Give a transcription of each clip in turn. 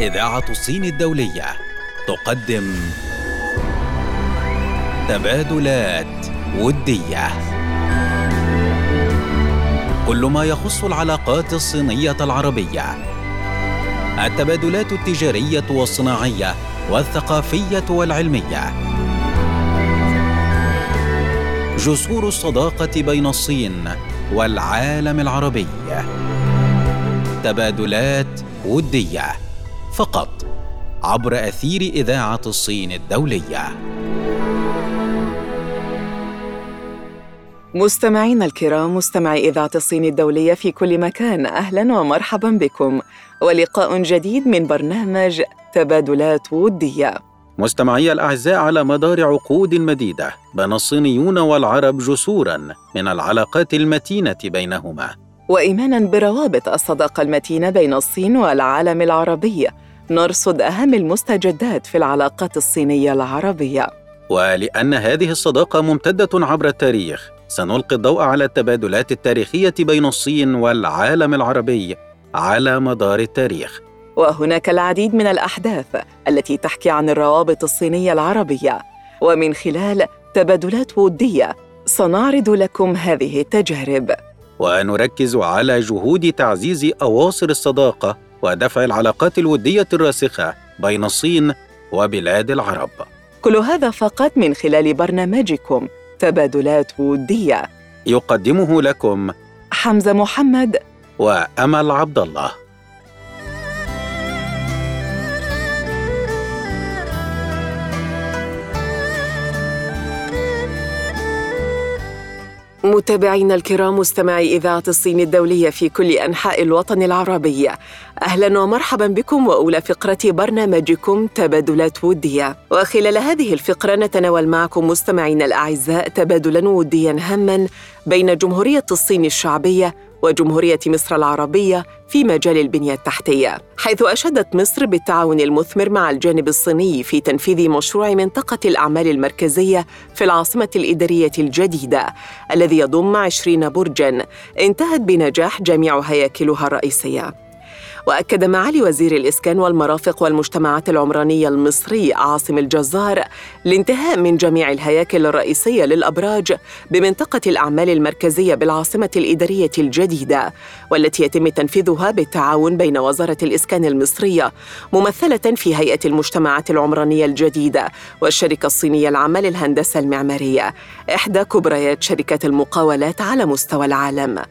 إذاعة الصين الدولية تقدم تبادلات ودية. كل ما يخص العلاقات الصينية العربية. التبادلات التجارية والصناعية والثقافية والعلمية. جسور الصداقة بين الصين والعالم العربي. تبادلات ودية. فقط عبر أثير إذاعة الصين الدولية. مستمعينا الكرام مستمعي إذاعة الصين الدولية في كل مكان أهلا ومرحبا بكم. ولقاء جديد من برنامج تبادلات ودية. مستمعي الأعزاء على مدار عقود مديدة بنى الصينيون والعرب جسورا من العلاقات المتينة بينهما. وايمانا بروابط الصداقة المتينة بين الصين والعالم العربي. نرصد أهم المستجدات في العلاقات الصينية العربية. ولأن هذه الصداقة ممتدة عبر التاريخ سنلقي الضوء على التبادلات التاريخية بين الصين والعالم العربي على مدار التاريخ. وهناك العديد من الأحداث التي تحكي عن الروابط الصينية العربية. ومن خلال تبادلات وديه سنعرض لكم هذه التجارب. ونركز على جهود تعزيز أواصر الصداقة ودفع العلاقات الودية الراسخة بين الصين وبلاد العرب. كل هذا فقط من خلال برنامجكم تبادلات ودية. يقدمه لكم حمزة محمد وأمل عبد الله. متابعينا الكرام مستمعي إذاعة الصين الدولية في كل أنحاء الوطن العربي. أهلا ومرحبا بكم وأولى فقرة برنامجكم تبادلات ودية. وخلال هذه الفقرة نتناول معكم مستمعينا الأعزاء تبادلا وديا هاما بين جمهورية الصين الشعبية وجمهورية مصر العربية في مجال البنية التحتية، حيث أشادت مصر بالتعاون المثمر مع الجانب الصيني في تنفيذ مشروع منطقة الأعمال المركزية في العاصمة الإدارية الجديدة، الذي يضم 20 برجاً انتهت بنجاح جميع هياكلها الرئيسية. وأكد معالي وزير الإسكان والمرافق والمجتمعات العمرانية المصري عاصم الجزار الانتهاء من جميع الهياكل الرئيسية للأبراج بمنطقة الأعمال المركزية بالعاصمة الإدارية الجديدة والتي يتم تنفيذها بالتعاون بين وزارة الإسكان المصرية ممثلة في هيئة المجتمعات العمرانية الجديدة والشركة الصينية العامه للهندسه المعمارية إحدى كبريات شركات المقاولات على مستوى العالم.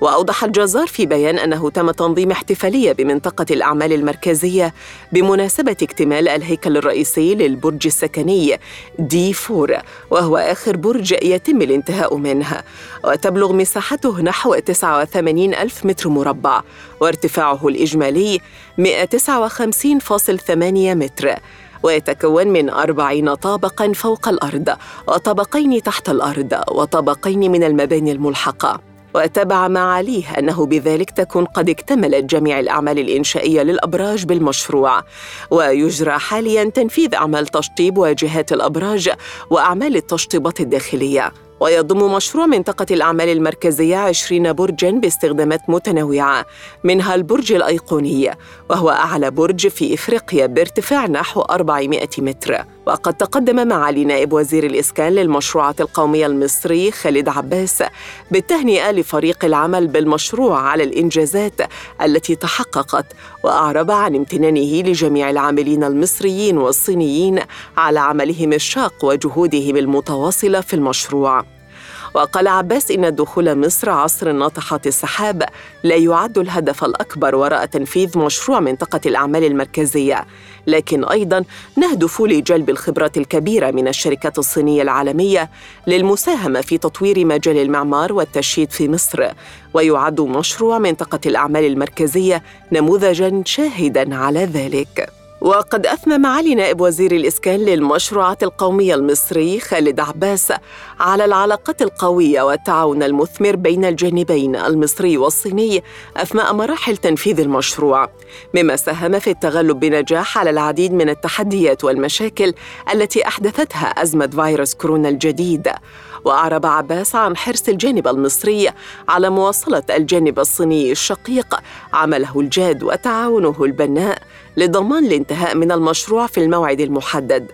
وأوضح الجزار في بيان أنه تم تنظيم احتفالية بمنطقة الأعمال المركزية بمناسبة اكتمال الهيكل الرئيسي للبرج السكني دي فور وهو آخر برج يتم الانتهاء منه. وتبلغ مساحته نحو 89 ألف متر مربع وارتفاعه الإجمالي 159.8 متر. ويتكون من أربعين طابقاً فوق الأرض وطبقين تحت الأرض وطبقين من المباني الملحقة. وتابع معاليه أنه بذلك تكون قد اكتملت جميع الأعمال الإنشائية للأبراج بالمشروع. ويجرى حالياً تنفيذ أعمال تشطيب واجهات الأبراج وأعمال التشطيبات الداخلية. ويضم مشروع منطقة الأعمال المركزية 20 برجاً باستخدامات متنوعة منها البرج الأيقوني وهو أعلى برج في إفريقيا بارتفاع نحو 400 متر. وقد تقدم معالي نائب وزير الإسكان للمشروعات القومية المصري خالد عباس بالتهنئة لفريق العمل بالمشروع على الإنجازات التي تحققت وأعرب عن امتنانه لجميع العاملين المصريين والصينيين على عملهم الشاق وجهودهم المتواصلة في المشروع. وقال عباس إن دخول مصر عصر ناطحات السحاب لا يعد الهدف الأكبر وراء تنفيذ مشروع منطقة الأعمال المركزية. لكن أيضا نهدف لجلب الخبرات الكبيرة من الشركات الصينية العالمية للمساهمة في تطوير مجال المعمار والتشييد في مصر. ويعد مشروع منطقة الأعمال المركزية نموذجا شاهدا على ذلك. وقد أثنى معالي نائب وزير الإسكان للمشروعات القومية المصري خالد عباس على العلاقات القوية والتعاون المثمر بين الجانبين المصري والصيني أثناء مراحل تنفيذ المشروع مما ساهم في التغلب بنجاح على العديد من التحديات والمشاكل التي أحدثتها أزمة فيروس كورونا الجديد. وأعرب عباس عن حرص الجانب المصري على مواصلة الجانب الصيني الشقيق عمله الجاد وتعاونه البناء لضمان الانتهاء من المشروع في الموعد المحدد.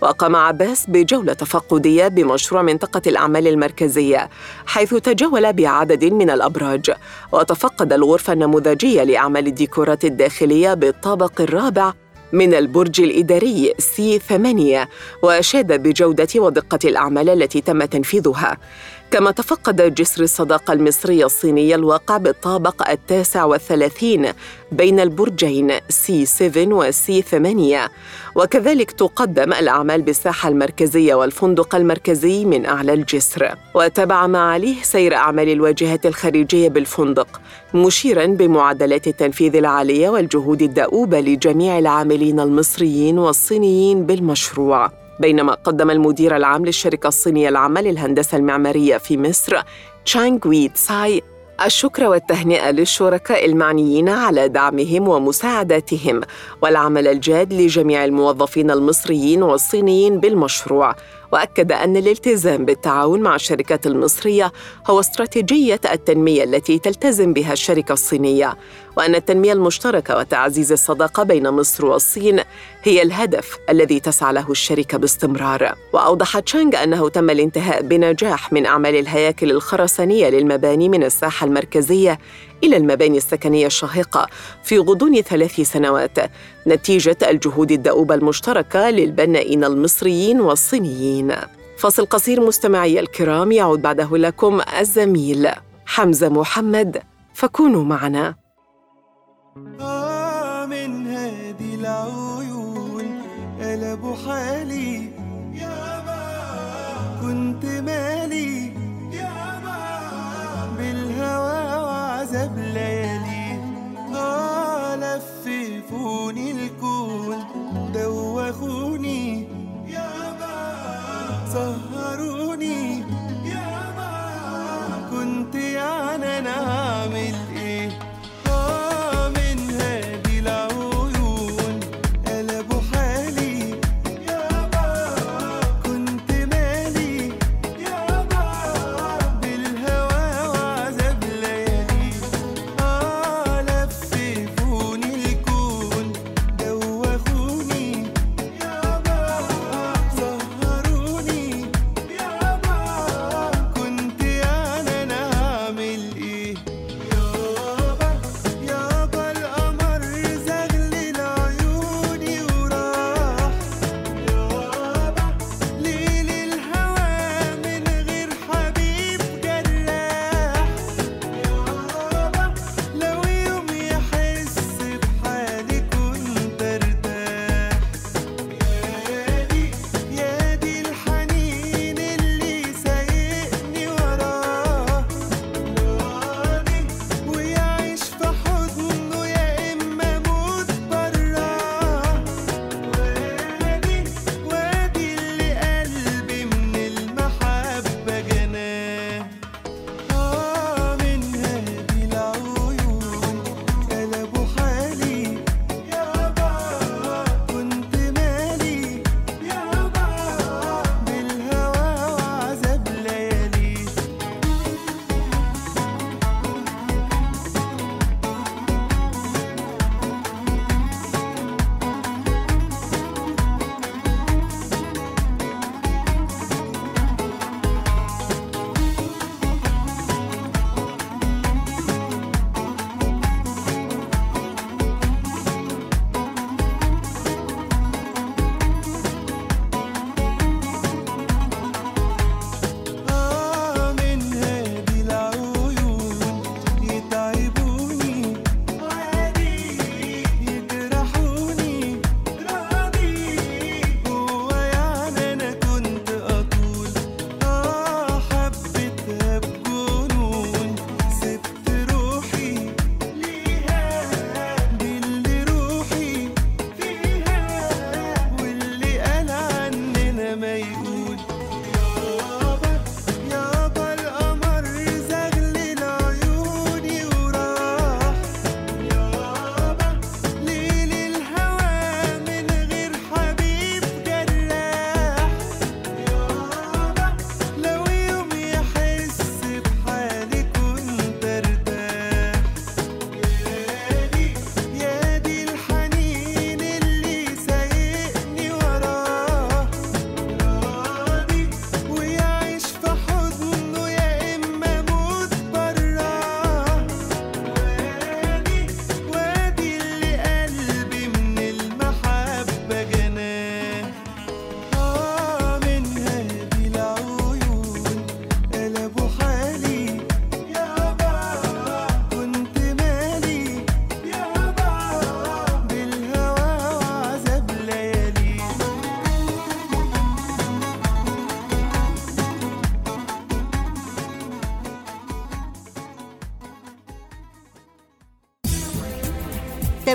وقام عباس بجولة تفقدية بمشروع منطقة الأعمال المركزية حيث تجول بعدد من الأبراج وتفقد الغرفة النموذجية لأعمال الديكورات الداخلية بالطابق الرابع من البرج الإداري C 8 وأشاد بجودة ودقة الأعمال التي تم تنفيذها. كما تفقد جسر الصداقة المصرية الصينية الواقع بالطابق التاسع والثلاثين بين البرجين C 7 و C 8 وكذلك تقدم الأعمال بالساحة المركزية والفندق المركزي من أعلى الجسر. وتابع معاليه سير أعمال الواجهات الخارجية بالفندق مشيرا بمعدلات التنفيذ العالية والجهود الدؤوبة لجميع العاملين المصريين والصينيين بالمشروع. بينما قدم المدير العام للشركة الصينية العامة للهندسة المعمارية في مصر تشانغ وي تساي الشكر والتهنئة للشركاء المعنيين على دعمهم ومساعداتهم والعمل الجاد لجميع الموظفين المصريين والصينيين بالمشروع. وأكد أن الالتزام بالتعاون مع الشركات المصرية هو استراتيجية التنمية التي تلتزم بها الشركة الصينية وأن التنمية المشتركة وتعزيز الصداقة بين مصر والصين هي الهدف الذي تسعى له الشركة باستمرار. واوضح تشانغ أنه تم الانتهاء بنجاح من أعمال الهياكل الخرسانية للمباني من الساحة المركزية إلى المباني السكنية الشاهقة في غضون ثلاث سنوات نتيجة الجهود الدؤوبة المشتركة للبنائين المصريين والصينيين. فاصل قصير مستمعي الكرام يعود بعده لكم الزميل حمزة محمد فكونوا معنا.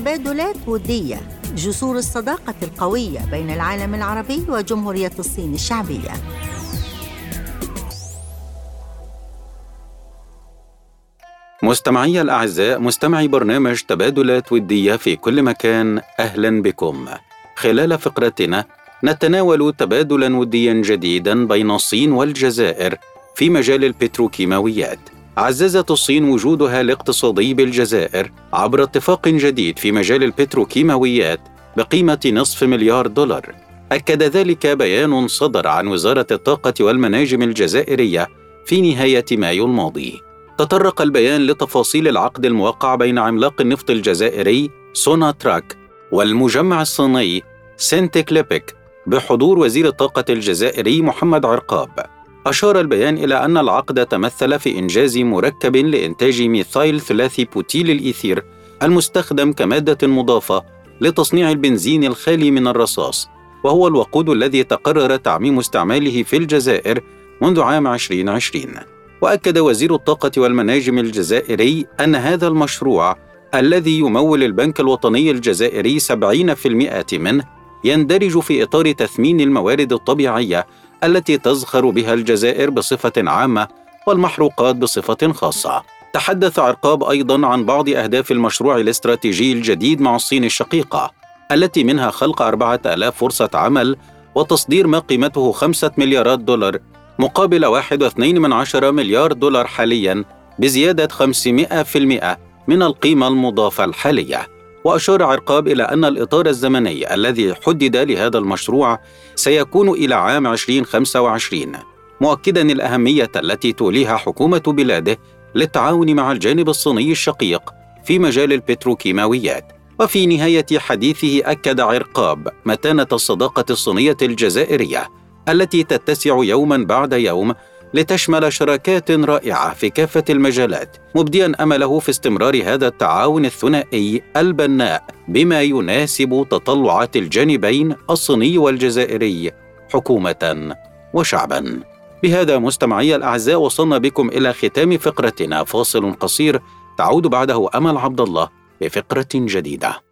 تبادلات ودية جسور الصداقة القوية بين العالم العربي وجمهورية الصين الشعبية. مستمعي الأعزاء مستمعي برنامج تبادلات ودية في كل مكان أهلا بكم. خلال فقرتنا نتناول تبادلا وديا جديدا بين الصين والجزائر في مجال البتروكيماويات. عززت الصين وجودها الاقتصادي بالجزائر عبر اتفاق جديد في مجال البتروكيماويات بقيمة نصف مليار دولار. أكد ذلك بيان صدر عن وزارة الطاقة والمناجم الجزائرية في نهاية مايو الماضي. تطرق البيان لتفاصيل العقد الموقع بين عملاق النفط الجزائري سوناطراك والمجمع الصيني سينوبك ليبك بحضور وزير الطاقة الجزائري محمد عرقاب. أشار البيان إلى أن العقد تمثل في إنجاز مركب لإنتاج ميثايل ثلاثي بوتيل الإيثر المستخدم كمادة مضافة لتصنيع البنزين الخالي من الرصاص وهو الوقود الذي تقرر تعميم استعماله في الجزائر منذ عام 2020 وأكد وزير الطاقة والمناجم الجزائري أن هذا المشروع الذي يمول البنك الوطني الجزائري 70% منه يندرج في إطار تثمين الموارد الطبيعية التي تزخر بها الجزائر بصفة عامة والمحروقات بصفة خاصة. تحدث عرقاب أيضا عن بعض أهداف المشروع الاستراتيجي الجديد مع الصين الشقيقة التي منها خلق أربعة آلاف فرصة عمل وتصدير ما قيمته خمسة مليارات دولار مقابل واحد واثنين من عشرة مليار دولار حاليا بزيادة 500% من القيمة المضافة الحالية. وأشار عرقاب إلى أن الإطار الزمني الذي حدد لهذا المشروع سيكون إلى عام 2025 مؤكدا الأهمية التي توليها حكومة بلاده للتعاون مع الجانب الصيني الشقيق في مجال البتروكيماويات. وفي نهاية حديثه أكد عرقاب متانة الصداقة الصينية الجزائرية التي تتسع يوما بعد يوم لتشمل شراكات رائعة في كافة المجالات مبديا أمله في استمرار هذا التعاون الثنائي البناء بما يناسب تطلعات الجانبين الصيني والجزائري حكومة وشعبا بهذا مستمعي الأعزاء وصلنا بكم إلى ختام فقرتنا فاصل قصير تعود بعده أمل عبد الله بفقرة جديدة.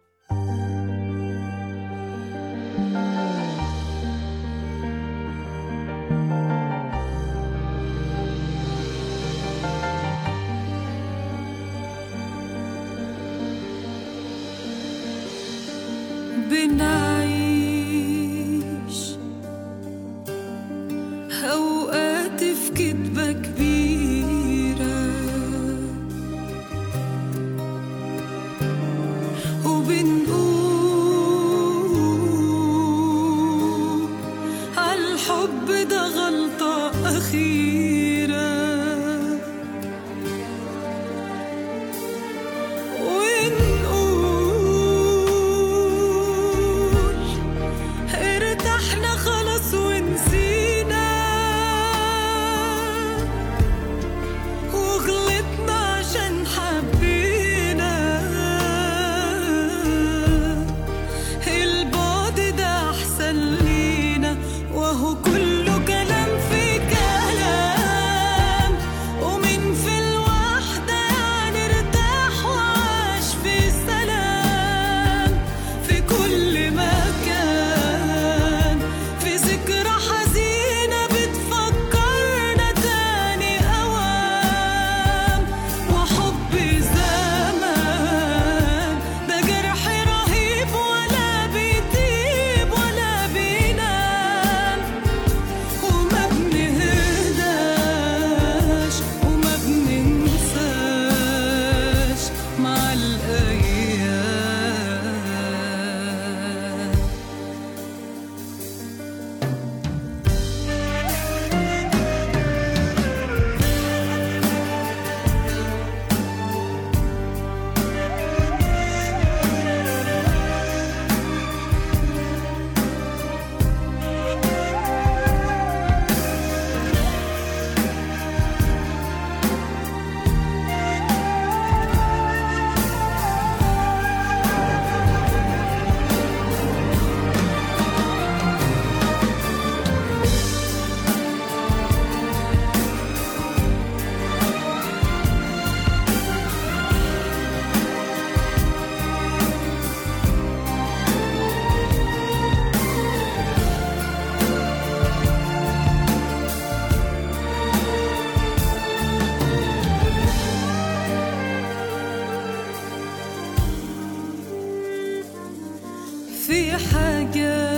في حاجات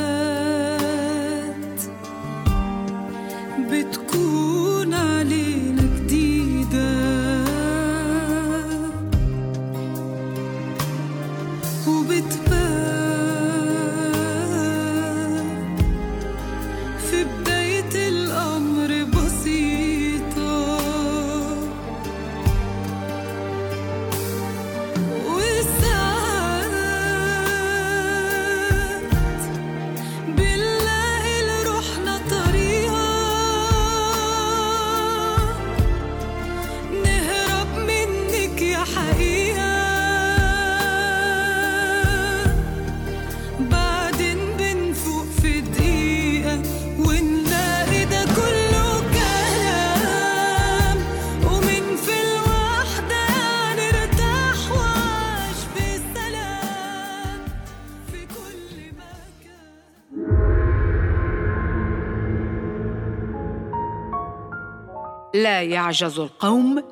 لا يعجز القوم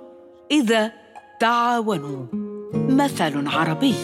إذا تعاونوا. مثل عربي.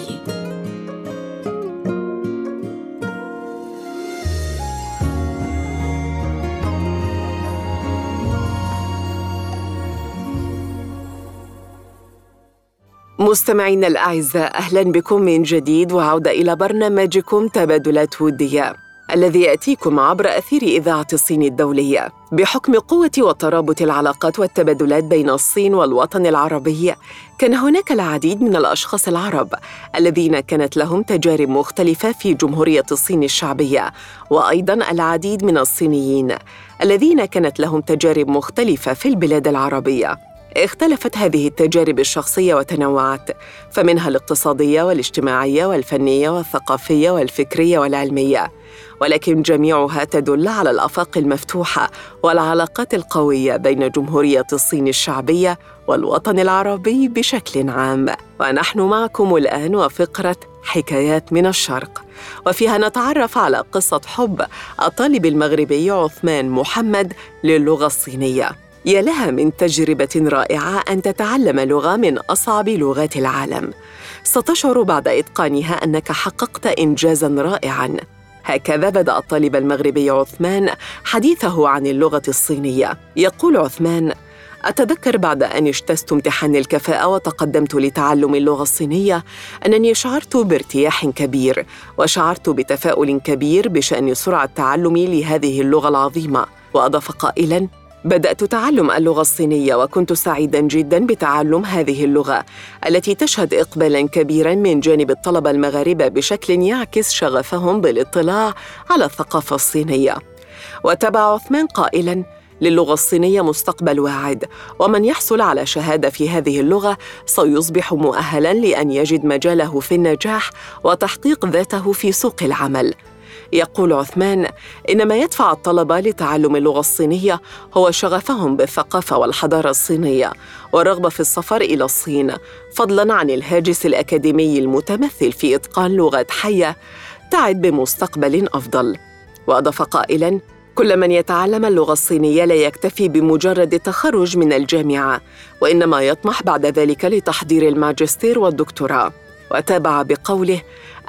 مستمعينا الأعزاء أهلا بكم من جديد وعودة إلى برنامجكم تبادلات ودية. الذي يأتيكم عبر أثير إذاعة الصين الدولية بحكم قوة وترابط العلاقات والتبادلات بين الصين والوطن العربي. كان هناك العديد من الأشخاص العرب الذين كانت لهم تجارب مختلفة في جمهورية الصين الشعبية وأيضا العديد من الصينيين الذين كانت لهم تجارب مختلفة في البلاد العربية. اختلفت هذه التجارب الشخصية وتنوعت فمنها الاقتصادية والاجتماعية والفنية والثقافية والفكرية والعلمية. ولكن جميعها تدل على الأفاق المفتوحة والعلاقات القوية بين جمهورية الصين الشعبية والوطن العربي بشكل عام. ونحن معكم الآن وفقرة حكايات من الشرق. وفيها نتعرف على قصة حب الطالب المغربي عثمان محمد للغة الصينية. يا لها من تجربة رائعة أن تتعلم لغة من أصعب لغات العالم. ستشعر بعد إتقانها أنك حققت إنجازاً رائعاً. هكذا بدأ الطالب المغربي عثمان حديثه عن اللغة الصينية. يقول عثمان: أتذكر بعد أن اجتزت امتحان الكفاءة وتقدمت لتعلم اللغة الصينية أنني شعرت بارتياح كبير وشعرت بتفاؤل كبير بشأن سرعة تعلمي لهذه اللغة العظيمة. وأضاف قائلاً: بدأت تعلم اللغة الصينية وكنت سعيدا جدا بتعلم هذه اللغة التي تشهد إقبالا كبيرا من جانب الطلبة المغاربة بشكل يعكس شغفهم بالاطلاع على الثقافة الصينية. وتبع عثمان قائلا: للغة الصينية مستقبل واعد، ومن يحصل على شهادة في هذه اللغة سيصبح مؤهلا لأن يجد مجاله في النجاح وتحقيق ذاته في سوق العمل. يقول عثمان ان ما يدفع الطلبه لتعلم اللغة الصينية هو شغفهم بالثقافة والحضارة الصينية والرغبه في السفر إلى الصين فضلا عن الهاجس الأكاديمي المتمثل في إتقان لغات حية تعد بمستقبل أفضل. وأضاف قائلا كل من يتعلم اللغة الصينية لا يكتفي بمجرد التخرج من الجامعة وإنما يطمح بعد ذلك لتحضير الماجستير والدكتوراه. وتابع بقوله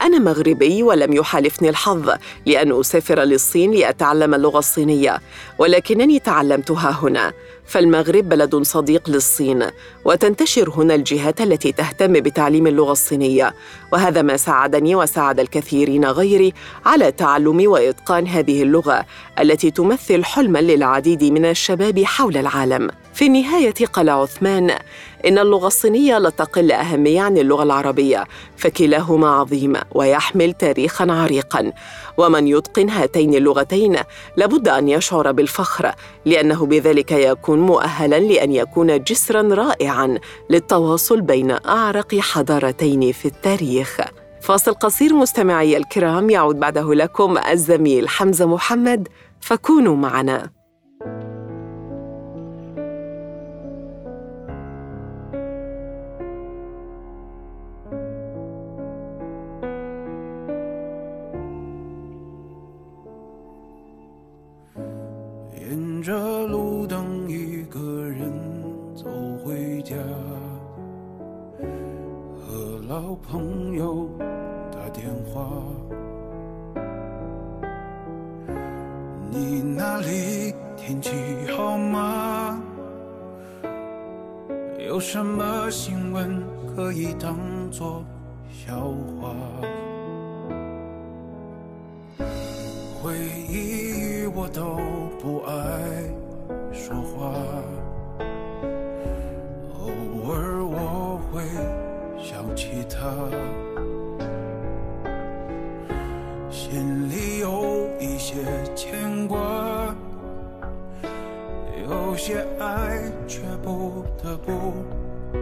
أنا مغربي ولم يحالفني الحظ لأن أسافر للصين لأتعلم اللغة الصينية ولكنني تعلمتها هنا فالمغرب بلد صديق للصين وتنتشر هنا الجهات التي تهتم بتعليم اللغة الصينية وهذا ما ساعدني وساعد الكثيرين غيري على تعلم وإتقان هذه اللغة التي تمثل حلما للعديد من الشباب حول العالم. في النهاية قال عثمان إن اللغة الصينية لا تقل اهميه عن اللغة العربية فكلاهما عظيم ويحمل تاريخا عريقا. ومن يتقن هاتين اللغتين لابد أن يشعر بالفخر لأنه بذلك يكون مؤهلا لأن يكون جسرا رائعا للتواصل بين أعرق حضارتين في التاريخ. فاصل قصير مستمعي الكرام يعود بعده لكم الزميل حمزة محمد فكونوا معنا. 有些爱却不得不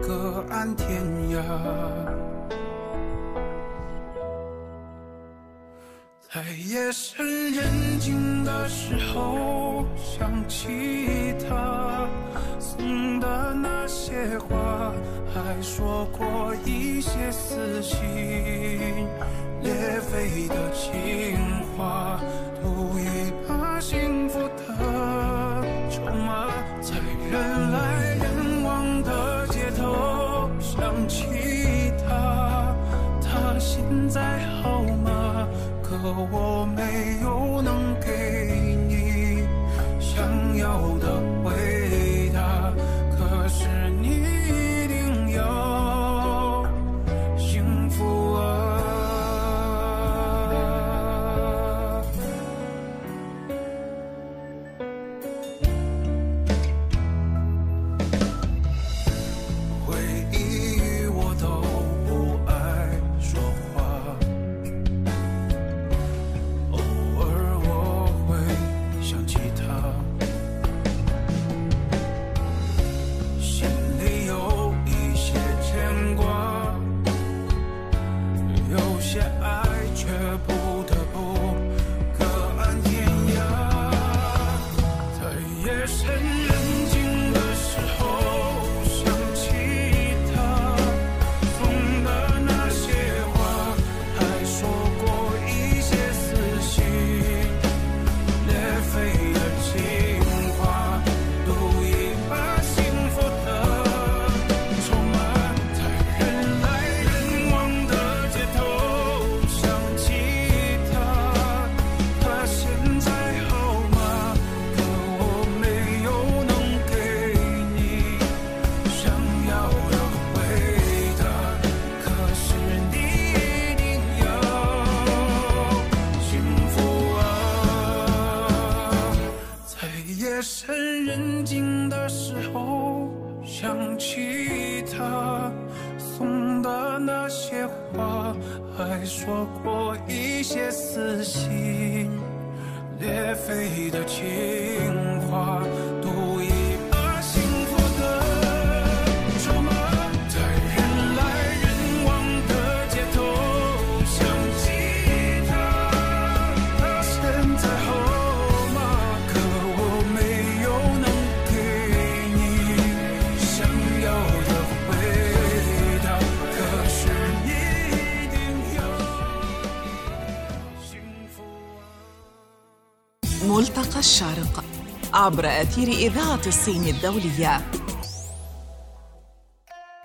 各安天涯。在夜深人静的时候，想起他送的那些话，还说过一些撕心裂肺的情话，赌一把幸福的吗，在人来人往的街头想起他，他现在好吗？可我没有能给你想要的 الشارق عبر أثير إذاعة الصين الدولية.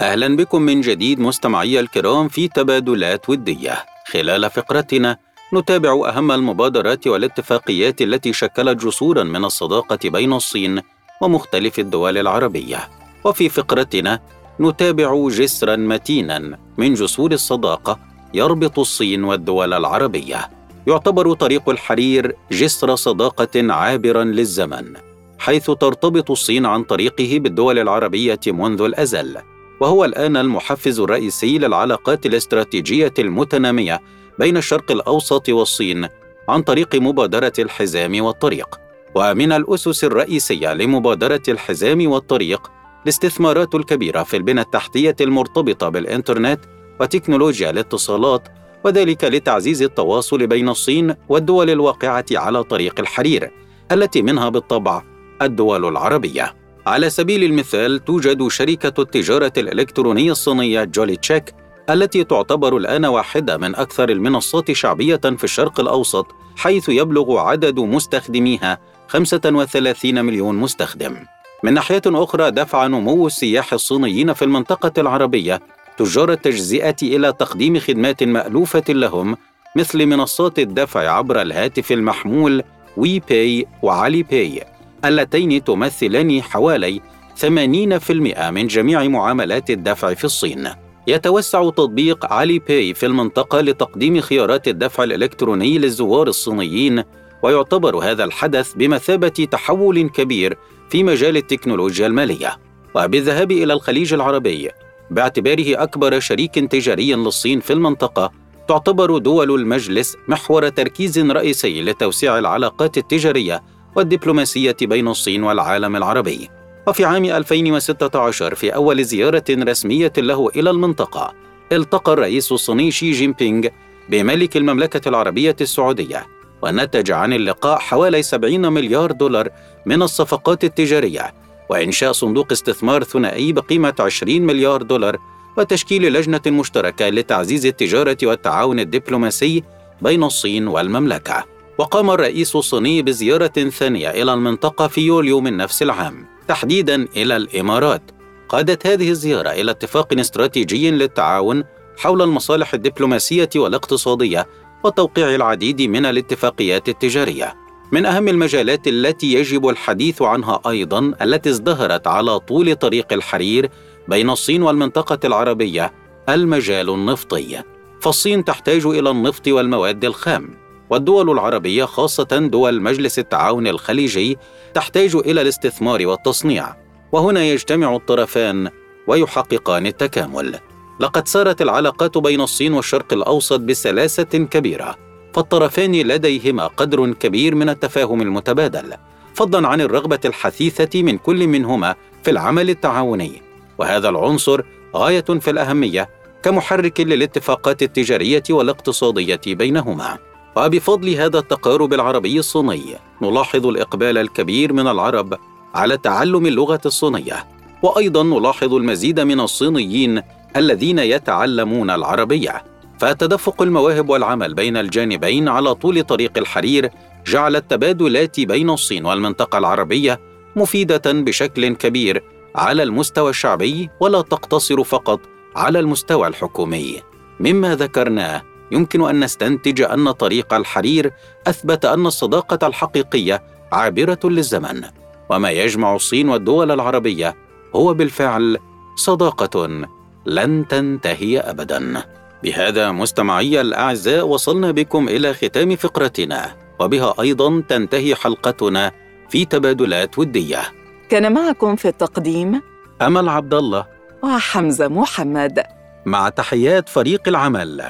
أهلا بكم من جديد مستمعي الكرام في تبادلات ودية. خلال فقرتنا نتابع أهم المبادرات والاتفاقيات التي شكلت جسورا من الصداقة بين الصين ومختلف الدول العربية. وفي فقرتنا نتابع جسرا متينا من جسور الصداقة يربط الصين والدول العربية. يعتبر طريق الحرير جسر صداقة عابرا للزمن حيث ترتبط الصين عن طريقه بالدول العربية منذ الأزل وهو الآن المحفز الرئيسي للعلاقات الاستراتيجية المتنامية بين الشرق الأوسط والصين عن طريق مبادرة الحزام والطريق ومن الأسس الرئيسية لمبادرة الحزام والطريق الاستثمارات الكبيرة في البنى التحتية المرتبطة بالإنترنت وتكنولوجيا الاتصالات وذلك لتعزيز التواصل بين الصين والدول الواقعة على طريق الحرير التي منها بالطبع الدول العربية على سبيل المثال توجد شركة التجارة الإلكترونية الصينية جولي تشيك التي تعتبر الآن واحدة من أكثر المنصات شعبية في الشرق الأوسط حيث يبلغ عدد مستخدميها 35 مليون مستخدم. من ناحية أخرى دفع نمو السياح الصينيين في المنطقة العربية تجار التجزئة إلى تقديم خدمات مألوفة لهم مثل منصات الدفع عبر الهاتف المحمول وي باي وAlipay اللتين تمثلان حوالي 80% من جميع معاملات الدفع في الصين. يتوسع تطبيق Alipay في المنطقة لتقديم خيارات الدفع الإلكتروني للزوار الصينيين ويعتبر هذا الحدث بمثابة تحول كبير في مجال التكنولوجيا المالية. وبالذهاب إلى الخليج العربي باعتباره أكبر شريك تجاري للصين في المنطقة تعتبر دول المجلس محور تركيز رئيسي لتوسيع العلاقات التجارية والدبلوماسية بين الصين والعالم العربي. وفي عام 2016 في أول زيارة رسمية له إلى المنطقة، التقى الرئيس الصيني شي جين بينغ بملك المملكة العربية السعودية، ونتج عن اللقاء حوالي 70 مليار دولار من الصفقات التجارية، وإنشاء صندوق استثمار ثنائي بقيمة 20 مليار دولار، وتشكيل لجنة مشتركة لتعزيز التجارة والتعاون الدبلوماسي بين الصين والمملكة. وقام الرئيس الصيني بزيارة ثانية إلى المنطقة في يوليو من نفس العام، تحديدا إلى الإمارات. قادت هذه الزيارة إلى اتفاق استراتيجي للتعاون حول المصالح الدبلوماسية والاقتصادية وتوقيع العديد من الاتفاقيات التجارية. من أهم المجالات التي يجب الحديث عنها أيضا التي ازدهرت على طول طريق الحرير بين الصين والمنطقة العربية المجال النفطي. فالصين تحتاج إلى النفط والمواد الخام، والدول العربية خاصة دول مجلس التعاون الخليجي تحتاج إلى الاستثمار والتصنيع، وهنا يجتمع الطرفان ويحققان التكامل. لقد سارت العلاقات بين الصين والشرق الأوسط بسلاسة كبيرة، فالطرفان لديهما قدر كبير من التفاهم المتبادل، فضلا عن الرغبة الحثيثة من كل منهما في العمل التعاوني، وهذا العنصر غاية في الأهمية كمحرك للاتفاقات التجارية والاقتصادية بينهما. وبفضل هذا التقارب العربي الصيني نلاحظ الإقبال الكبير من العرب على تعلم اللغة الصينية، وأيضا نلاحظ المزيد من الصينيين الذين يتعلمون العربية. فتدفق المواهب والعمل بين الجانبين على طول طريق الحرير جعل التبادلات بين الصين والمنطقة العربية مفيدة بشكل كبير على المستوى الشعبي ولا تقتصر فقط على المستوى الحكومي. مما ذكرناه يمكن أن نستنتج أن طريق الحرير أثبت أن الصداقة الحقيقية عابرة للزمن وما يجمع الصين والدول العربية هو بالفعل صداقة لن تنتهي ابدا بهذا مستمعي الأعزاء وصلنا بكم إلى ختام فقرتنا. وبها أيضا تنتهي حلقتنا في تبادلات ودية. كان معكم في التقديم أمل عبد الله وحمزة محمد. مع تحيات فريق العمل.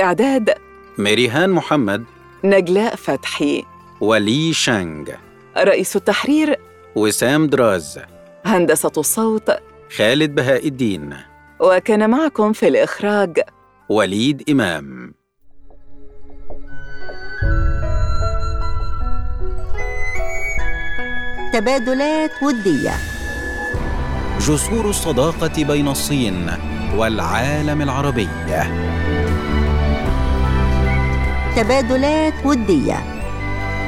إعداد ميريهان محمد. نجلاء فتحي. ولي شانغ. رئيس التحرير وسام دراز. هندسة الصوت خالد بهاء الدين. وكان معكم في الإخراج وليد إمام. تبادلات ودية. جسور الصداقة بين الصين والعالم العربي. تبادلات ودية.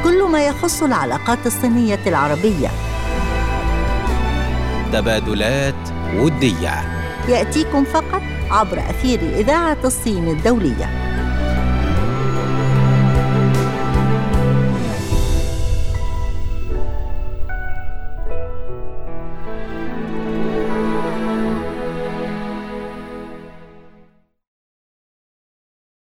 كل ما يخص العلاقات الصينية العربية. تبادلات ودية. يأتيكم فقط عبر أثير إذاعة الصين الدولية.